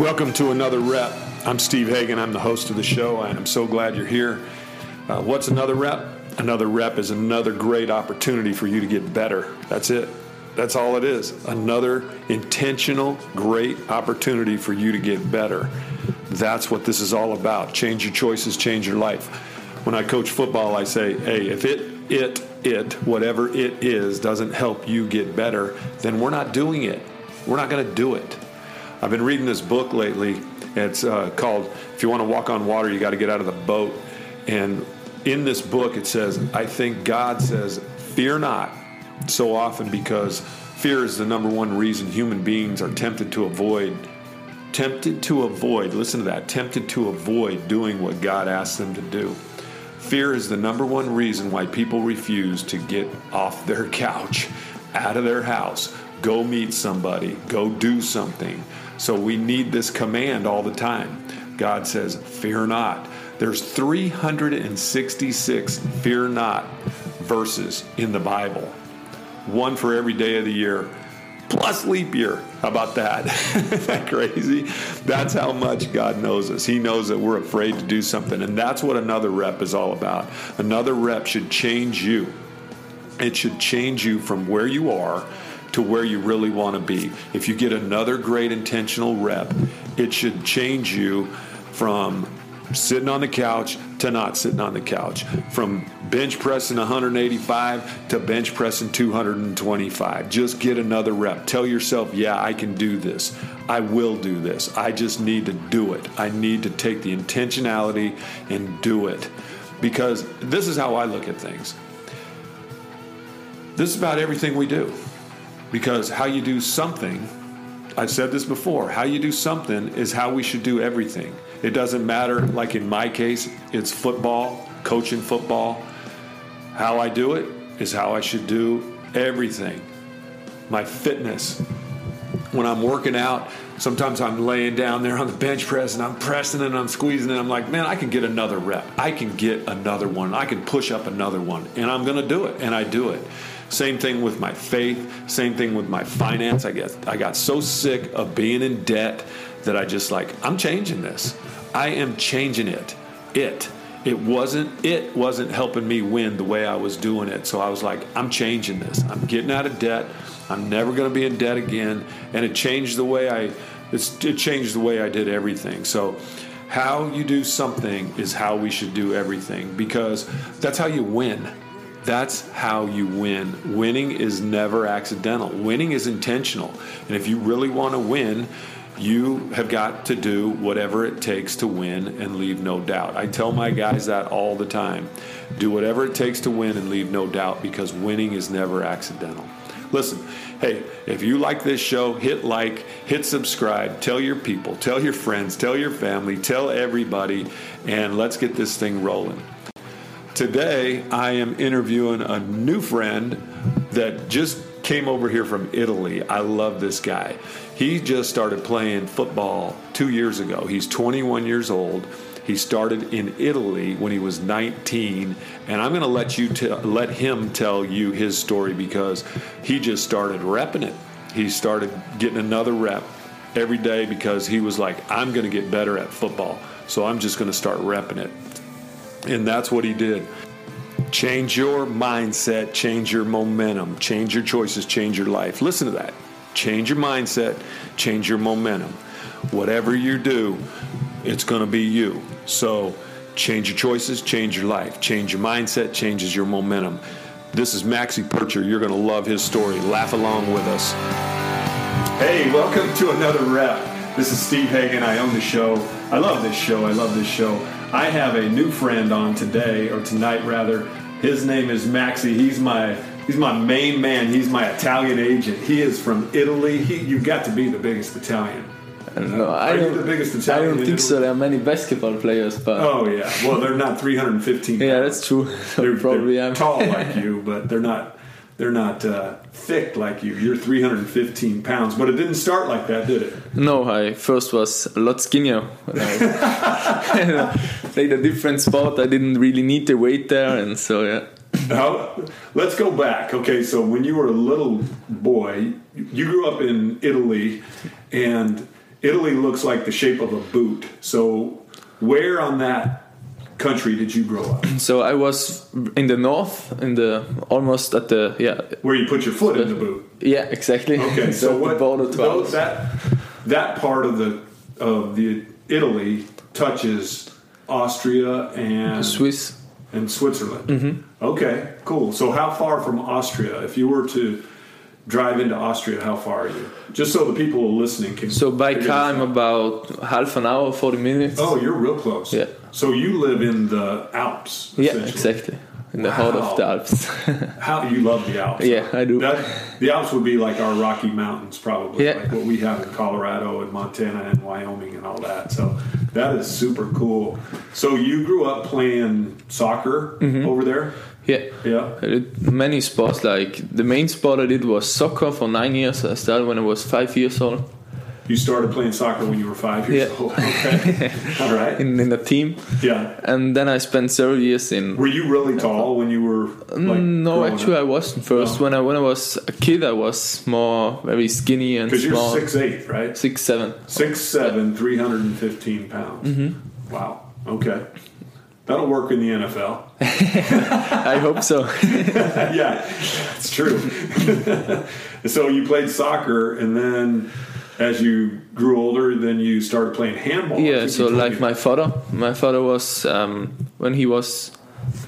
Welcome to another rep. I'm Steve Hagan. I'm the host of the show. and I am so glad you're here. Uh, what's another rep? Another rep is another great opportunity for you to get better. That's it. That's all it is. Another intentional, great opportunity for you to get better. That's what this is all about. Change your choices, change your life. When I coach football, I say, hey, if it, it, it, whatever it is, doesn't help you get better, then we're not doing it. We're not going to do it. I've been reading this book lately. It's uh, called If You Want to Walk on Water, You Got to Get Out of the Boat. And in this book, it says, I think God says, Fear not, so often because fear is the number one reason human beings are tempted to avoid. Tempted to avoid, listen to that, tempted to avoid doing what God asks them to do. Fear is the number one reason why people refuse to get off their couch, out of their house, go meet somebody, go do something. So we need this command all the time. God says, Fear not. There's 366 fear not verses in the Bible, one for every day of the year, plus leap year. How about that? That crazy? That's how much God knows us. He knows that we're afraid to do something, and that's what another rep is all about. Another rep should change you. It should change you from where you are to where you really want to be. If you get another great intentional rep, it should change you from sitting on the couch to not sitting on the couch, from bench pressing 185 to bench pressing 225. Just get another rep. Tell yourself, yeah, I can do this. I will do this. I just need to do it. I need to take the intentionality and do it. Because this is how I look at things. This is about everything we do. Because how you do something, I've said this before, how you do something is how we should do everything. It doesn't matter, like in my case, it's football, coaching football. How I do it is how I should do everything. My fitness. When I'm working out, sometimes I'm laying down there on the bench press and I'm pressing and I'm squeezing and I'm like, man, I can get another rep. I can get another one. I can push up another one. And I'm going to do it. And I do it. Same thing with my faith. Same thing with my finance. I guess I got so sick of being in debt that I just like, I'm changing this. I am changing it. It. It wasn't it wasn't helping me win the way I was doing it. So I was like, I'm changing this. I'm getting out of debt. I'm never going to be in debt again. And it changed the way I it changed the way I did everything. So how you do something is how we should do everything because that's how you win. That's how you win. Winning is never accidental. Winning is intentional. And if you really want to win, you have got to do whatever it takes to win and leave no doubt. I tell my guys that all the time. Do whatever it takes to win and leave no doubt because winning is never accidental. Listen, hey, if you like this show, hit like, hit subscribe, tell your people, tell your friends, tell your family, tell everybody, and let's get this thing rolling. Today, I am interviewing a new friend that just came over here from Italy. I love this guy. He just started playing football two years ago. He's 21 years old. He started in Italy when he was 19, and I'm going to let you t- let him tell you his story because he just started repping it. He started getting another rep every day because he was like, I'm going to get better at football, so I'm just going to start repping it. And that's what he did. Change your mindset, change your momentum, change your choices, change your life. Listen to that. Change your mindset, change your momentum. Whatever you do, it's going to be you. So change your choices, change your life. Change your mindset, changes your momentum. This is Maxie Pircher. You're going to love his story. Laugh along with us. Hey, welcome to another rep. This is Steve Hagan. I own the show. I love this show. I love this show. I have a new friend on today, or tonight rather. His name is Maxi. He's my he's my main man. He's my Italian agent. He is from Italy. He, you've got to be the biggest Italian. No, I Are you don't, the biggest I don't in think so. There are many basketball players, but Oh yeah. Well, they're not 315. yeah, that's true. They're, probably they're tall like you, but they're not. They're not uh, thick like you. You're 315 pounds, but it didn't start like that, did it? No, I first was a lot skinnier. I played a different sport. I didn't really need the weight there, and so yeah. Now, let's go back. Okay, so when you were a little boy, you grew up in Italy, and Italy looks like the shape of a boot. So, where on that country did you grow up? So I was in the north, in the almost at the yeah Where you put your foot in the boot? yeah exactly. Okay, so the what? those- that that part of the of the Italy touches Austria and Swiss. and Switzerland. Mm-hmm. Okay, cool. So how far from Austria? If you were to drive into Austria, how far are you? Just so the people listening can. So by car, I'm about half an hour, forty minutes. Oh, you're real close. Yeah. So you live in the Alps. yeah, exactly. In the heart of the Alps. How you love the Alps? Yeah, I do. That, the Alps would be like our Rocky Mountains, probably, Yeah. like what we have in Colorado and Montana and Wyoming and all that. So that is super cool. So you grew up playing soccer Mm-hmm. over there? Yeah. Yeah. I did many sports. Like the main sport I did was soccer for nine years. I started when I was five years old You started playing soccer when you were five years Yeah. old. Okay. all right. in, in a team, Yeah. and then I spent several years in. Were you really tall when you were like Mm, no, actually, up? I wasn't first. No. When I when I was a kid, I was more very skinny and Because you're small. six eight, right? Six, seven. Six seven, three hundred and fifteen pounds. Mm-hmm. Wow. Okay. That'll work in the NFL. I hope so. yeah, it's true. so you played soccer, and then as you grew older, then you started playing handball. Yeah. So like my father, my father was um, when he was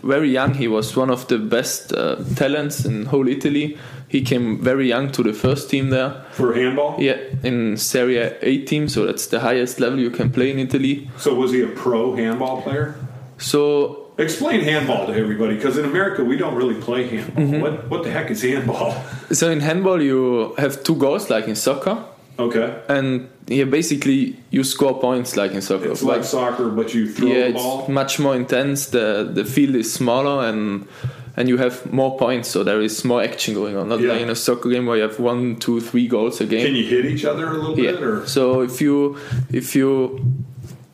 very young. He was one of the best uh, talents in whole Italy. He came very young to the first team there. for handball. Yeah, in Serie A team, so that's the highest level you can play in Italy. So was he a pro handball player? So Explain handball to everybody, because in America we don't really play handball. Mm-hmm. What what the heck is handball? so in handball you have two goals like in soccer, Okay, and yeah, basically you score points like in soccer. it's like But, soccer, but you throw yeah, the it's much more intense. the The field is smaller and and you have more points, so there is more action going on. Not Yeah. like in a soccer game where you have one, two, three goals a game. Can you hit each other a little yeah. bit, or So if you if you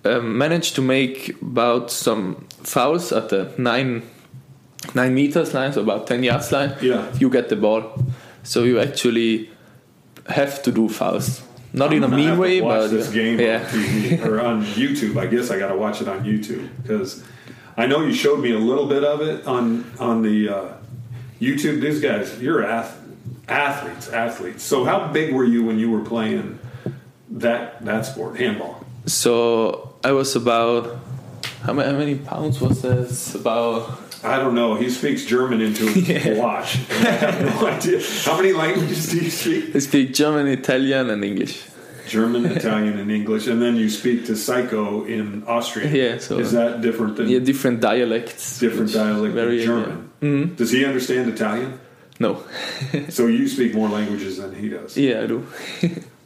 um, manage to make about some fouls at the nine nine meters line, so about ten yards line, Yeah. you get the ball. So you actually have to do fouls. Not in a I'm mean way, watch but this game yeah. on TV or on YouTube. I guess I got to watch it on YouTube because I know you showed me a little bit of it on on the uh, YouTube. These guys, you're ath- athletes, athletes. So how big were you when you were playing that that sport, handball? So I was about how many, how many pounds was this? About I don't know. He speaks German into his watch. I have no idea. How many languages do you speak? I speak German, Italian, and English. German, Italian, and English, and then you speak to Psycho in Austrian. Yeah, so- is that different than Yeah, different dialects. different dialect very, German? Mhm. Does he understand Italian? No. So you speak more languages than he does. yeah, I do.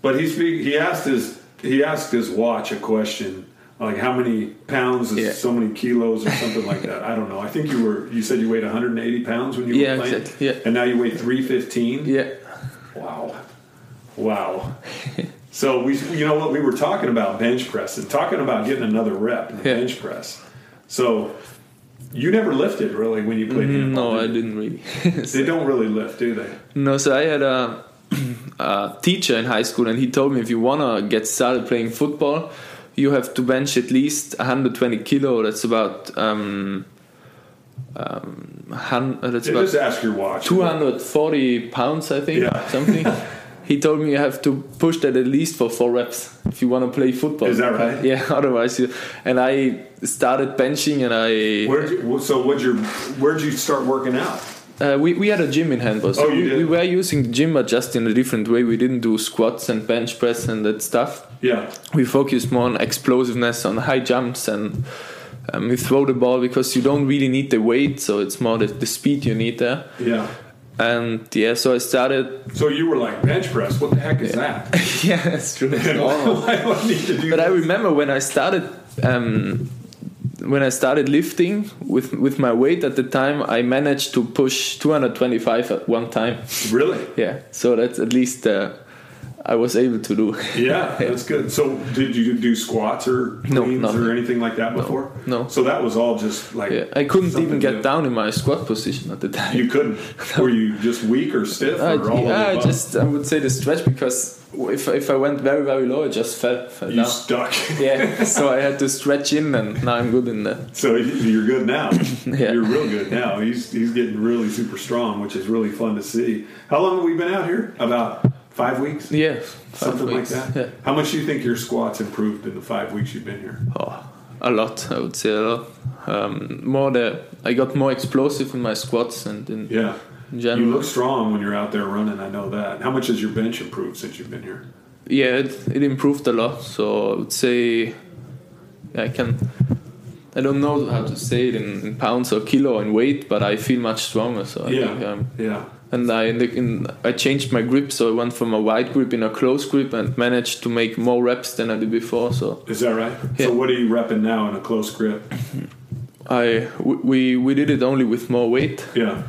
But he speak. He asked his he asked his watch a question like how many pounds is Yeah. so many kilos or something like that. I don't know. I think you were you said you weighed 180 pounds when you Yeah, were playing, exactly, yeah. and now you weigh 315. Yeah. Wow, wow. so we you know what we were talking about bench press and talking about getting another rep in the Yeah. bench press. So you never lifted really when you played handball. Mm, No, I did you? didn't really. They don't really lift, do they? no, so I had a, a teacher in high school, and he told me if you wanna get started playing football, you have to bench at least 120 kilo. That's about um, um, hun- uh, that's Yeah, about just ask your watch. 240 pounds, I think, Yeah. something. he told me you have to push that at least for four reps if you want to play football. Is that right? Yeah. Otherwise, you, and I started benching, and I Where'd you, so what'd your where'd you start working out? Uh, we we had a gym in handball. So Oh, we, we were using the gym, but just in a different way. We didn't do squats and bench press and that stuff. Yeah, We focused more on explosiveness, on high jumps, and um, we throw the ball because you don't really need the weight, so it's more the, the speed you need there. yeah. And yeah, so I started. So you were like bench press. What the heck is that? yeah, that's true. It's normal. why do I need to do But I remember when I started um, when I started lifting with with my weight at the time, I managed to push 225 at one time. really? Yeah, so that's at least uh, I was able to do. Yeah, that's good. So, did you do squats or cleans nothing. or anything like that before? no. So that was all just like Yeah, I couldn't even get to- down in my squat position at the time. You couldn't. Were you just weak or stiff I, or all yeah, I just I would say the stretch because if if I went very very low, I just fell, fell you down. stuck. Yeah, so I had to stretch in, and now I'm good in that. So you're good now. Yeah. You're real good now. He's he's getting really super strong, which is really fun to see. How long have we been out here? About five weeks. Yeah, five Something weeks. like that. Yeah. How much do you think your squats improved in the five weeks you've been here? Oh, a lot, I would say a lot. Um, more the I got more explosive in my squats and in Yeah. general. You look strong when you're out there running. I know that. How much has your bench improved since you've been here? yeah, it, it improved a lot. So I would say I can. I don't know how to say it in, in pounds or kilo in weight, but I feel much stronger. So I Yeah. think, um, Yeah. And I in the, in, I changed my grip, so I went from a wide grip in a close grip and managed to make more reps than I did before. So Is that right? Yeah. So what are you repping now in a close grip? I we we did it only with more weight, Yeah.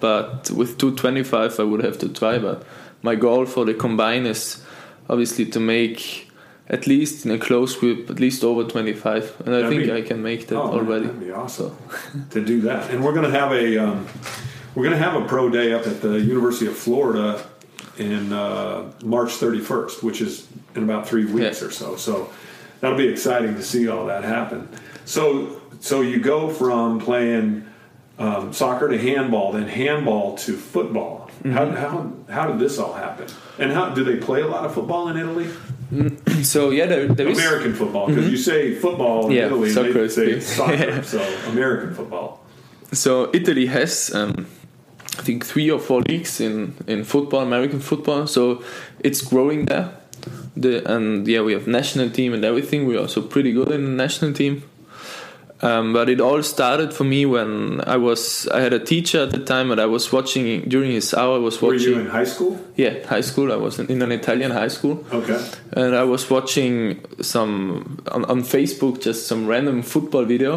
but with 225 I would have to try. But my goal for the combine is obviously to make at least in a close grip at least over 25, and I That'd think be- I can make that Oh, man, already. That'd be awesome to do that. And we're going to have a um, we're going to have a pro day up at the University of Florida in uh, March 31st, which is in about three weeks Yeah. or so. So that'll be exciting to see all that happen. So so you go from playing um, soccer to handball, then handball to football. Mm-hmm. How, how how did this all happen? And how do they play a lot of football in Italy? So yeah, there, there is American football, because you say football in Yeah, Italy, soccer they is say soccer. so American football. So Italy has, um, think, three or four leagues in, in football, American football. So it's growing there. The, and yeah, we have national team and everything. We're also pretty good in the national team. Um, but it all started for me when I was I had a teacher at the time, and I was watching during his hour. I was Were watching. you in high school? yeah, high school. I was in, in an Italian high school Okay. and I was watching some on, on Facebook just some random football video,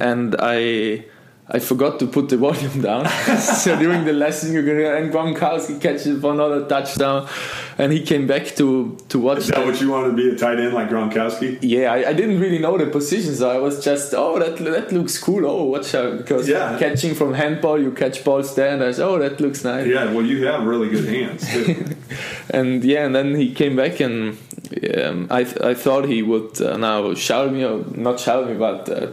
and I I forgot to put the volume down. so during the lesson, you're gonna and Gronkowski catches for another touchdown, and he came back to to watch. Is that that. what you wanted to be a tight end like Gronkowski? Yeah, I, I didn't really know the position, so I was just, oh, that that looks cool. Oh, watch out, because Yeah. catching from handball, you catch balls there, and I said, oh, that looks nice. Yeah, well, you have really good hands. Too. and yeah, and then he came back, and um, I th- I thought he would uh, now shout me or not shout me, but uh,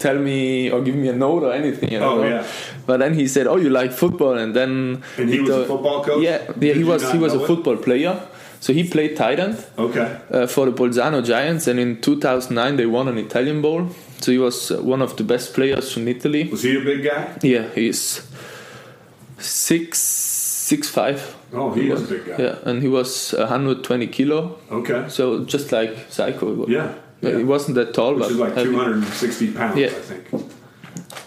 tell me or give me a note or anything. You know? Oh, yeah. But then he said, "Oh, you like football?" And then And he was a football coach? Yeah, yeah, he was he was a it? football player. So he played tight end Okay. uh, for the Bolzano Giants, and in 2009 they won an Italian Bowl. So he was uh, one of the best players from Italy. Was he a big guy? Yeah, he's six six five. Oh, he was a big guy. Yeah, and he was 120 kilo, Okay. so just like Psycho. Yeah. He wasn't that tall, Which but is like heavy. 260 pounds, Yeah. I think.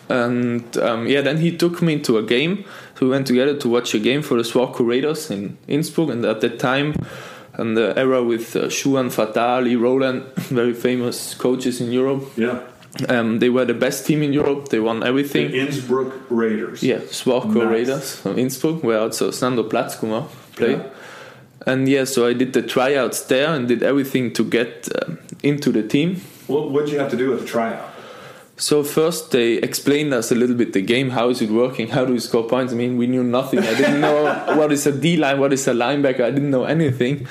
And um, yeah, then he took me to a game. So we went together to watch a game for the Swarco Raiders in Innsbruck. And at that time, and the era with uh, Fatali, Rowland, very famous coaches in Europe, Yeah. um, they were the best team in Europe. They won The everything. Innsbruck Raiders. Yeah, Swarco Nice. Raiders from Innsbruck, where also Sandro Platzgummer played. Yeah. And yeah, so I did the tryouts there and did everything to get um, into the team. What would you have to do at the tryout? So first they explained us a little bit the game. How is it working? How do you score points? I mean, we knew nothing. I didn't know what is a D line, what is a linebacker. I didn't know anything.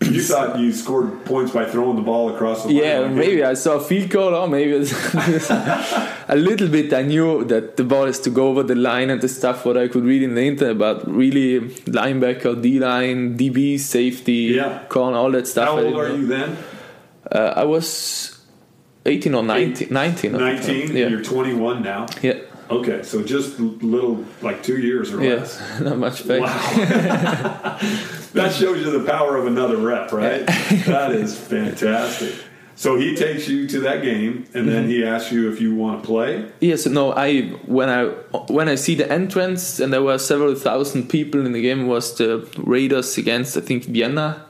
You thought you scored points by throwing the ball across the line. Yeah, maybe I saw a field goal, or maybe it's a little bit. I knew that the ball is to go over the line and the stuff what I could read in the internet, but really linebacker, D line, DB, safety, Yeah. corner, all that stuff. How old are you then? Uh, I was 18 or 19. 19 at the 19. Yeah. You're 21 now. yeah. Okay, so just little, like two years or Yeah. less. Not much. Wow. that shows you the power of another rep, right? that is fantastic. So he takes you to that game, and then he asks you if you want to play. Yes, no. I when I when I see the entrance and there were several thousand people in the game was the Raiders against I think Vienna,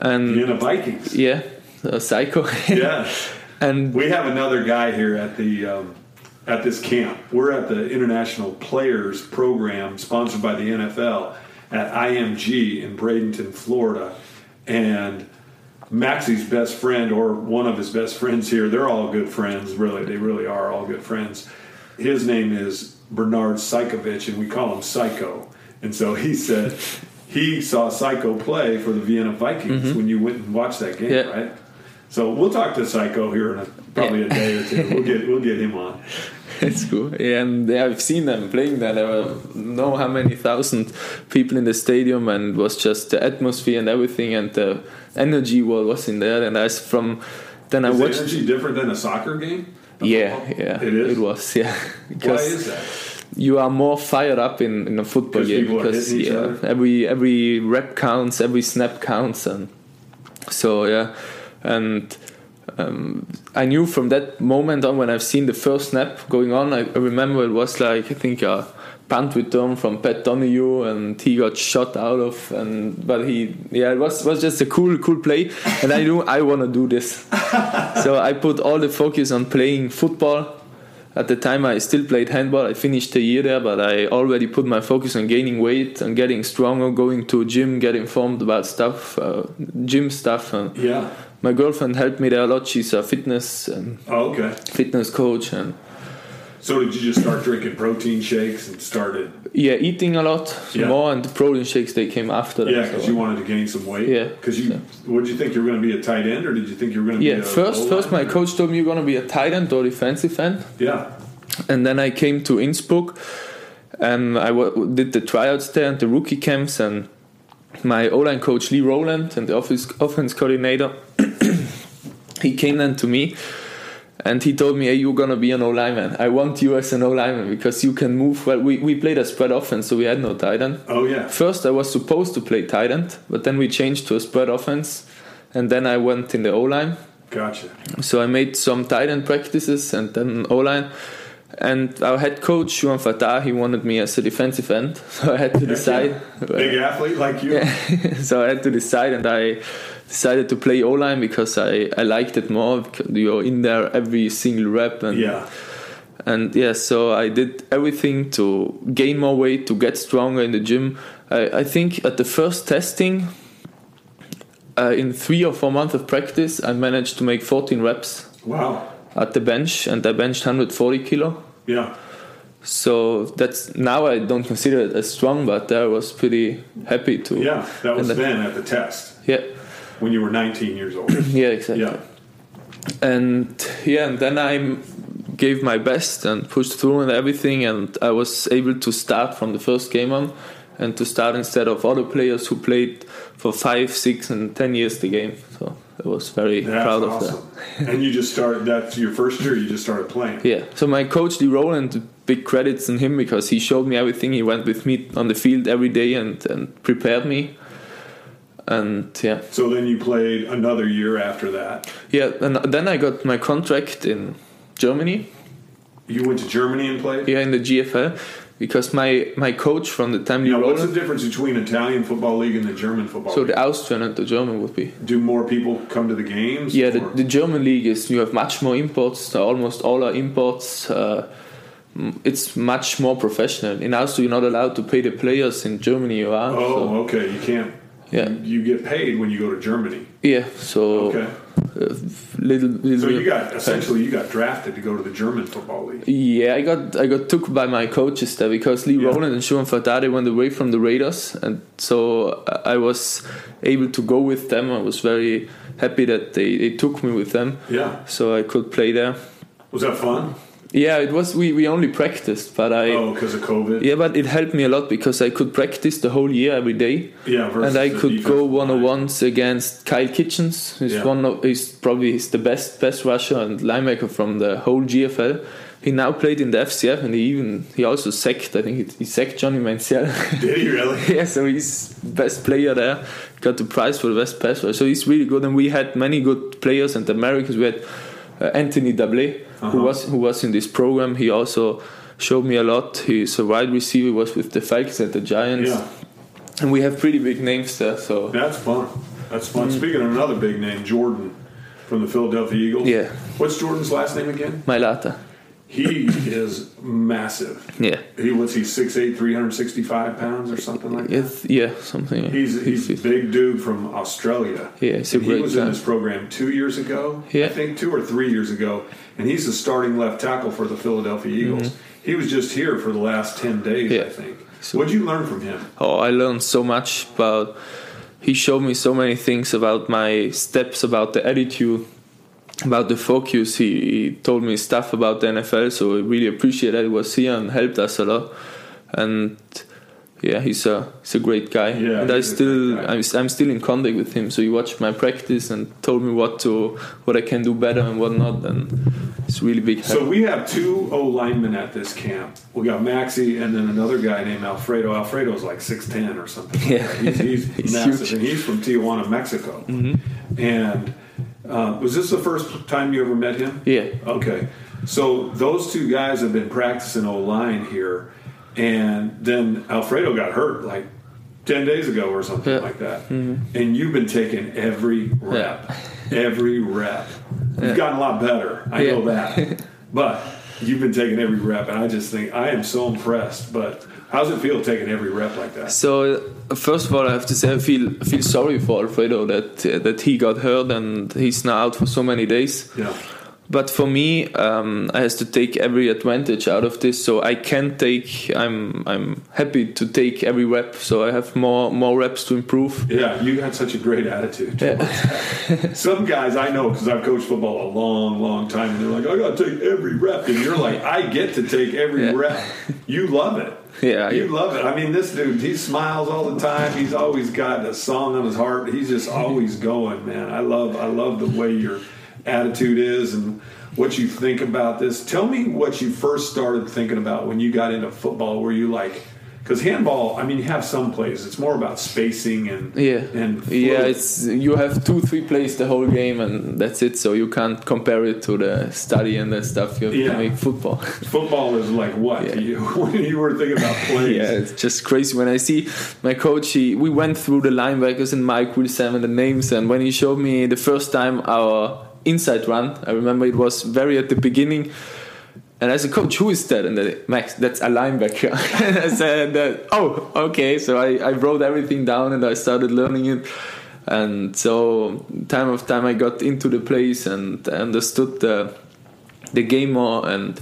and Vienna Vikings. yeah, uh, Psycho. Yeah. and We have another guy here at the um, at this camp. We're at the International Players Program sponsored by the NFL, at IMG in Bradenton, Florida, and Maxie's best friend or one of his best friends here. They're all good friends, really. They really are all good friends. His name is Bernhard Seikovits, and we call him Psycho. And so he said he saw Psycho play for the Vienna Vikings when you went and watched that game, Yeah. right? So we'll talk to Psycho here in a, probably a day or two. We'll get we'll get him on. It's cool. Yeah, and I've seen them playing there. There were know how many thousand people in the stadium, and it was just the atmosphere and everything, and the energy wa- was in there. And I from then I Is the watched. energy different than a soccer game? Yeah, football? yeah, It is. It was, yeah. Why is that? you are more fired up in, in a football game because yeah, every every rep counts, every snap counts, and so yeah, and um, I knew from that moment on when I've seen the first snap going on, I, I remember it was like I think a punt return from Pat Donahue, and he got shot out of, and but he yeah it was was just a cool cool play, and I knew I want to do this, so I put all the focus on playing football. At the time, I still played handball. I finished the year there, but I already put my focus on gaining weight and getting stronger, going to a gym, get informed about stuff, uh, gym stuff. And Yeah. My girlfriend helped me there a lot. She's a fitness and Oh, okay. fitness coach, and So did you just start drinking protein shakes and started? yeah, eating a lot Yeah. more. And the protein shakes they came after that. Yeah, because so- you wanted to gain some weight. Yeah. Because you, what did you think you were going to be a tight end, or did you think you were going to yeah, be a first, first my coach told me you're gonna be a tight end or defensive end. Yeah. and then I came to Innsbruck and I w- did the tryouts there and the rookie camps and my O-line coach Lee Rowland and the office offense coordinator he came then to me and he told me hey you're gonna be an O-lineman I want you as an O-lineman because you can move well we, we played a spread offense so we had no tight end Oh yeah. first I was supposed to play tight end but then we changed to a spread offense and then I went in the O-line Gotcha. so I made some tight end practices and then O line. And our head coach, Shuan Fatah, he wanted me as a defensive end. So I had to decide. Big athlete like you. so I had to decide, and I decided to play O line because I, I liked it more. Because you're in there every single rep. And, Yeah. and yeah, so I did everything to gain more weight, to get stronger in the gym. I, I think at the first testing, uh, in three or four months of practice, I managed to make 14 reps Wow. at the bench, and I benched 140 kilo. Yeah. So that's now I don't consider it as strong, but I was pretty happy to. Yeah. That was then at the test Yeah, when you were 19 years old. yeah, exactly. yeah. And yeah, and then I gave my best and pushed through and everything, and I was able to start from the first game on, and to start instead of other players who played for five, six, and ten years the game. So I was very That's proud of that. and you just started. That's your first year. You just started playing. Yeah. So my coach Lee Rowland, big credits in him because he showed me everything. He went with me on the field every day and, and prepared me. And yeah, So then you played another year after that. yeah. And then I got my contract in Germany. You went to Germany and played. Yeah, in the GFL, because my my coach from the time Now, what's the difference between Italian football league and the German football So league? the Austrian and the German would be. Do more people come to the games? Yeah, the, the German league is you have much more imports. Almost all are imports. Uh, it's much more professional. In Austria, you're not allowed to pay the players. In Germany, you are. oh, so- okay. You can't. Yeah. You get paid when you go to Germany. Yeah, so Okay. uh, little, little So you got essentially you got drafted to go to the German football league. Yeah, I got I got took by my coaches there because Lee Yeah. Rowland and Shuan Fatah went away from the Raiders, and so I I was able to go with them. I was very happy that they, they took me with them, Yeah. so I could play there. Was that fun? Yeah, it was. We, we only practiced, but I Oh, because of COVID. yeah, but it helped me a lot because I could practice the whole year every day. Yeah. and I could go one on ones against Kyle Kitchens. He's Yeah. one of he's probably he's the best best rusher and linebacker from the whole GFL. He now played in the FCF and he even he also sacked I think he, he sacked Johnny Manziel. Did he really? yeah, so he's best player there. Got the prize for the best pass rusher. So he's really good and we had many good players and Americans. We had uh, Anthony Dablé who Uh-huh. was who was in this program. He also showed me a lot. He's a wide receiver. Was with the Falcons and the Giants. Yeah. And we have pretty big names there. So That's fun. That's fun. Speaking of another big name, Jordan from the Philadelphia Eagles. Yeah. What's Jordan's last name again? Mailata. He is massive. Yeah. He what's he 6'8", 365 pounds or something like that. It's, yeah, something. Like He's he's a big dude from Australia. Yeah, he's he was in this program two years ago. Yeah. I think two or three years ago, and he's the starting left tackle for the Philadelphia Eagles. He was just here for the last ten days, Mm-hmm. Yeah. I think. So- What'd you learn from him? Oh, I learned so much about. He showed me so many things about my steps, about the attitude, about the focus. He, he told me stuff about the NFL, so I really appreciate that he was here and helped us a lot. And yeah, he's a he's a great guy. Yeah, and I still I'm, I'm still in contact with him. So he watched my practice and told me what to what I can do better and what not. And it's really big. help. So we have two O linemen at this camp. We got Maxi and then another guy named Alfredo. Alfredo's like six ten or something. like Yeah. he's, he's, He's massive, huge. Mm-hmm. and he's from Tijuana, Mexico. And uh, was this the first time you ever met him? yeah. Okay. So those two guys have been practicing O line here, and then Alfredo got hurt like ten days ago or something Yeah. like that. And you've been taking every rep, every rep. You've gotten a lot better. I know that, but you've been taking every rep, and I just think I am so impressed. But how's it feel taking every rep like that? So first of all, I have to say I feel feel sorry for Alfredo that uh, that he got hurt and he's now out for so many days. Yeah. But for me, um, I has to take every advantage out of this. So I can take. I'm I'm happy to take every rep. So I have more more reps to improve. Yeah, you had such a great attitude. Yeah. Some guys I know because I've coached football a long, long time, and they're like, "I got to take every rep," and you're like, "I get to take every Yeah. rep." You love it. Yeah, you yeah. love it. I mean, this dude, he smiles all the time. He's always got a song on his heart. He's just always going, man. I love, I love the way your attitude is and what you think about this. Tell me what you first started thinking about when you got into football. Were you like? Because handball, I mean, you have some plays. It's more about spacing and Yeah, and yeah. It's you have two three plays the whole game and that's it. So you can't compare it to the study and the stuff. You have Yeah. to make football. Football is like what Yeah. you when you were thinking about plays? Yeah, it's just crazy when I see my coach. He, we went through the linebackers and Mike Wilson and the names, and when he showed me the first time our inside run, I remember it was very at the beginning. And as a coach, who is that? And then Max, that's a linebacker. and I said, that, "Oh, okay." So I, I wrote everything down and I started learning it. And so time of time, I got into the place and understood the the game more. And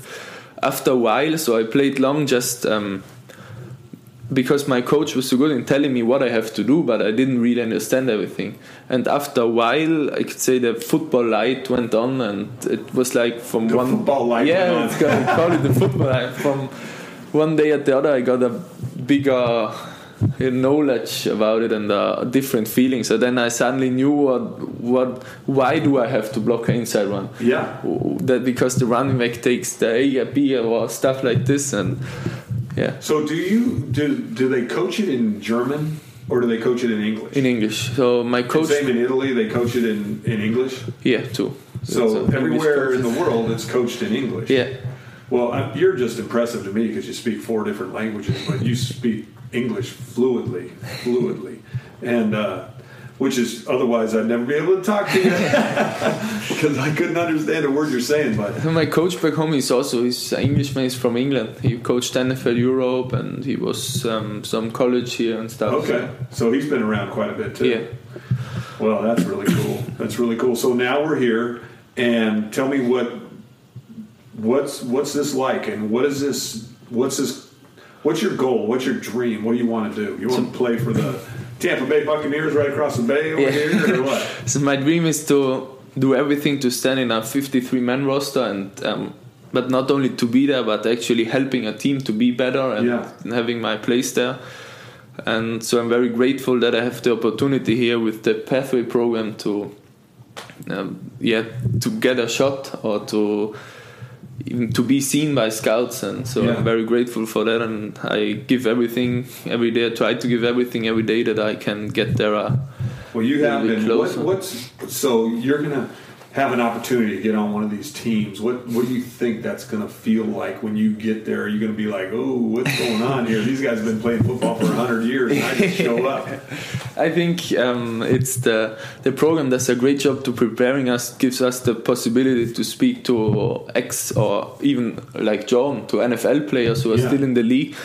after a while, so I played long just. Um, because my coach was so good in telling me what I have to do, but I didn't really understand everything. And after a while, I could say the football light went on, and it was like from The one football light yeah, went on. it's gonna call it the football light. From one day at the other, I got a bigger knowledge about it and uh, different feelings. So then I suddenly knew what what why do I have to block an inside run? Yeah. That because the running back takes the A, a B, or stuff like this, and yeah. So do you do do they coach it in German or do they coach it in English? in English. So my coach, Same in Italy, they coach it in, in English. yeah, too. So everywhere in the world, it's coached in English. yeah, Well, I- you're just impressive to me because you speak four different languages, but you speak English fluently, fluently, and uh, which is otherwise I'd never be able to talk to you because I couldn't understand a word you're saying. But my coach back home is also he's an Englishman. He's from England. He coached NFL Europe and he was um, some college here and stuff. okay, so he's been around quite a bit too. Yeah. Well, that's really cool. That's really cool. So now we're here, and tell me what what's what's this like, and what is this? What's this? What's your goal? What's your dream? What do you want to do? You want to play for the Tampa Bay Buccaneers right across the bay over Yeah. here, or what? So my dream is to do everything to stand in a 53 man roster and um, but not only to be there but actually helping a team to be better and Yeah. having my place there. And so I'm very grateful that I have the opportunity here with the pathway program to um, yeah to get a shot or to to be seen by scouts and so Yeah. I'm very grateful for that and I give everything every day I try to give everything every day that I can get there uh, Well, you have been. What, what's so you're gonna have an opportunity to get on one of these teams, what what do you think that's going to feel like when you get there? Are you going to be like, oh, what's going on here? These guys have been playing football for hundred years, and I just show up. I think um, it's the the program does a great job to preparing us, gives us the possibility to speak to ex or even like John to NFL players who are Yeah. still in the league.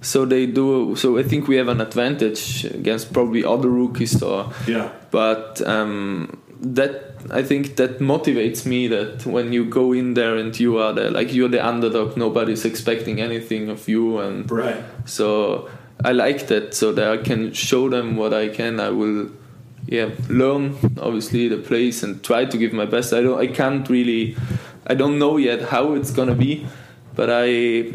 So they do. So I think we have an advantage against probably other rookies or Yeah, but um, that I think that motivates me that when you go in there and you are the like you're the underdog, nobody's expecting anything of you, and right. so I like that so that I can show them what I can. I will, yeah, learn obviously the place and try to give my best. I don't, I can't really, I don't know yet how it's gonna be, but I,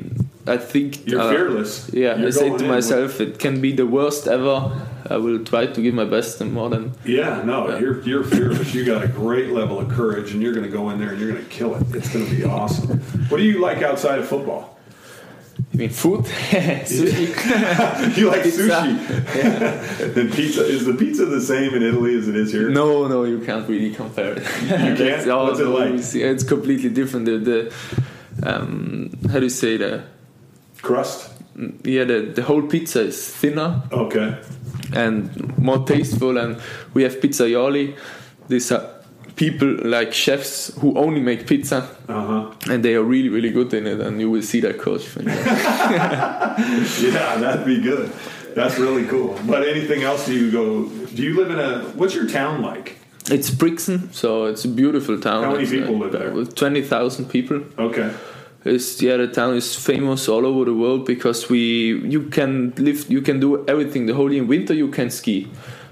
I think You're uh, fearless. Yeah, You're I say to in with- myself, it can be the worst ever. I will try to give my best and more than Yeah, no, you're you're fearless. You got a great level of courage, and you're going to go in there and you're going to kill it. It's going to be awesome. What do you like outside of football? You mean food? Sushi? You like Pizza. sushi? and pizza is the pizza the same in Italy as it is here? No, no, you can't really compare it. You can't? What's it like? It's, it's completely different. The, the um, how do you say the Crust. yeah the, the whole pizza is thinner Okay. and more tasteful, and we have pizzaioli. These are people like chefs who only make pizza, Uh huh. and they are really really good in it. And you will see that coach. Yeah, that'd be good. That's really cool. But anything else? Do you go? Do you live in a? What's your town like? It's Brixen, so it's a beautiful town. How many It's, people live there? Twenty thousand people. Okay. It's, yeah, the town is famous all over the world because we you can live, you can do everything. The whole year. In winter, you can ski.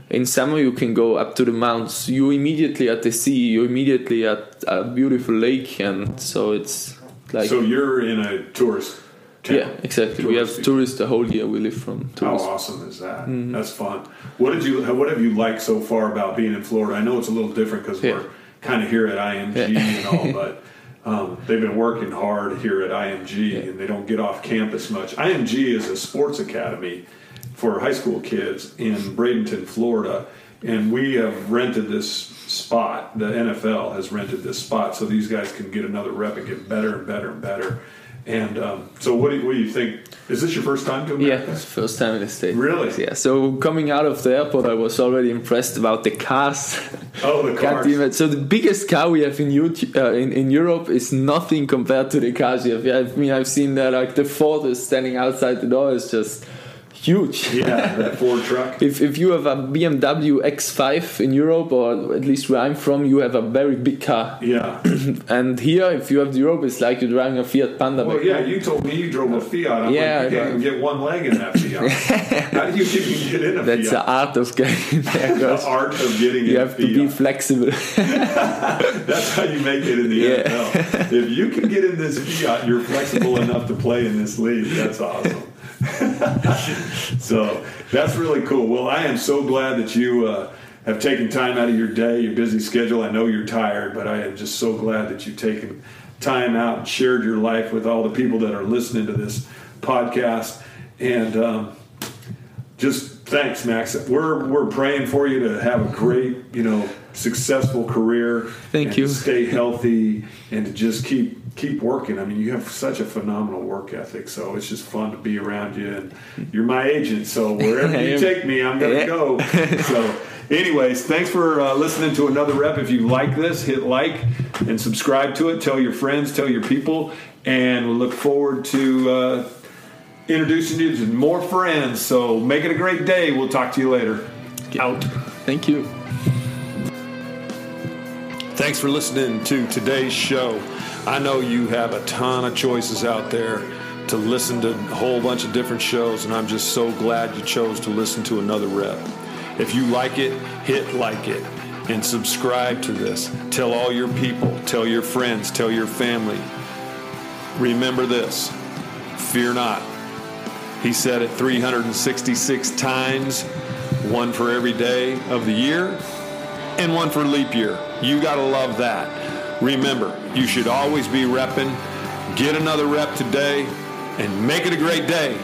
In summer, you can go up to the mountains. You immediately at the sea. You immediately at a beautiful lake, and so it's like so you're in a tourist. Town. yeah, exactly. We have tourists the whole year. We live from How tourists. awesome is that? Mm-hmm. That's fun. What did you? What have you liked so far about being in Florida? I know it's a little different because Yeah. we're kind of here at IMG Yeah. and all, but um, they've been working hard here at IMG, and they don't get off campus much. IMG is a sports academy for high school kids in Bradenton, Florida, and we have rented this spot. The NFL has rented this spot so these guys can get another rep and get better and better and better. And um, so, what do, you, what do you think? Is this your first time to Yeah, America? it's first time in the state. Really? Yeah. So coming out of the airport, I was already impressed about the cars. Oh, the cars. so the biggest car we have in, Ut- uh, in in Europe is nothing compared to the cars we have. Yeah, I mean I've seen that like the Ford is standing outside the door is just huge. Yeah, that Ford truck. If, if you have a BMW X5 in Europe, or at least where I'm from, you have a very big car. Yeah. And here, if you have the Europe, it's like you're driving a Fiat Panda. Well, yeah, home. you told me you drove a Fiat. I'm Yeah, like, you can't even get one leg in that Fiat. How do you even get in a fiat? That's the art of getting there. The art of getting You have to be flexible. That's how you make it in the Yeah. NFL. If you can get in this Fiat, you're flexible enough to play in this league. That's awesome. so that's really cool. Well, I am so glad that you uh, have taken time out of your day, your busy schedule. I know you're tired, but I am just so glad that you've taken time out and shared your life with all the people that are listening to this podcast. And um, just thanks, Max. We're we're praying for you to have a great, you know, successful career. Thank you. To stay healthy and to just keep keep working. I mean, you have such a phenomenal work ethic, so it's just fun to be around you. And you're my agent, so wherever you take me, I'm gonna go. So. Anyways, thanks for uh, listening to another rep. If you like this, hit like and subscribe to it. Tell your friends, tell your people, and we look forward to uh, introducing you to more friends. So make it a great day. We'll talk to you later. Out. Thank you. Thanks for listening to today's show. I know you have a ton of choices out there to listen to a whole bunch of different shows, and I'm just so glad you chose to listen to another rep. If you like it, hit like it and subscribe to this. Tell all your people, tell your friends, tell your family. Remember this fear not. He said it 366 times, one for every day of the year and one for leap year. You got to love that. Remember, you should always be repping. Get another rep today and make it a great day.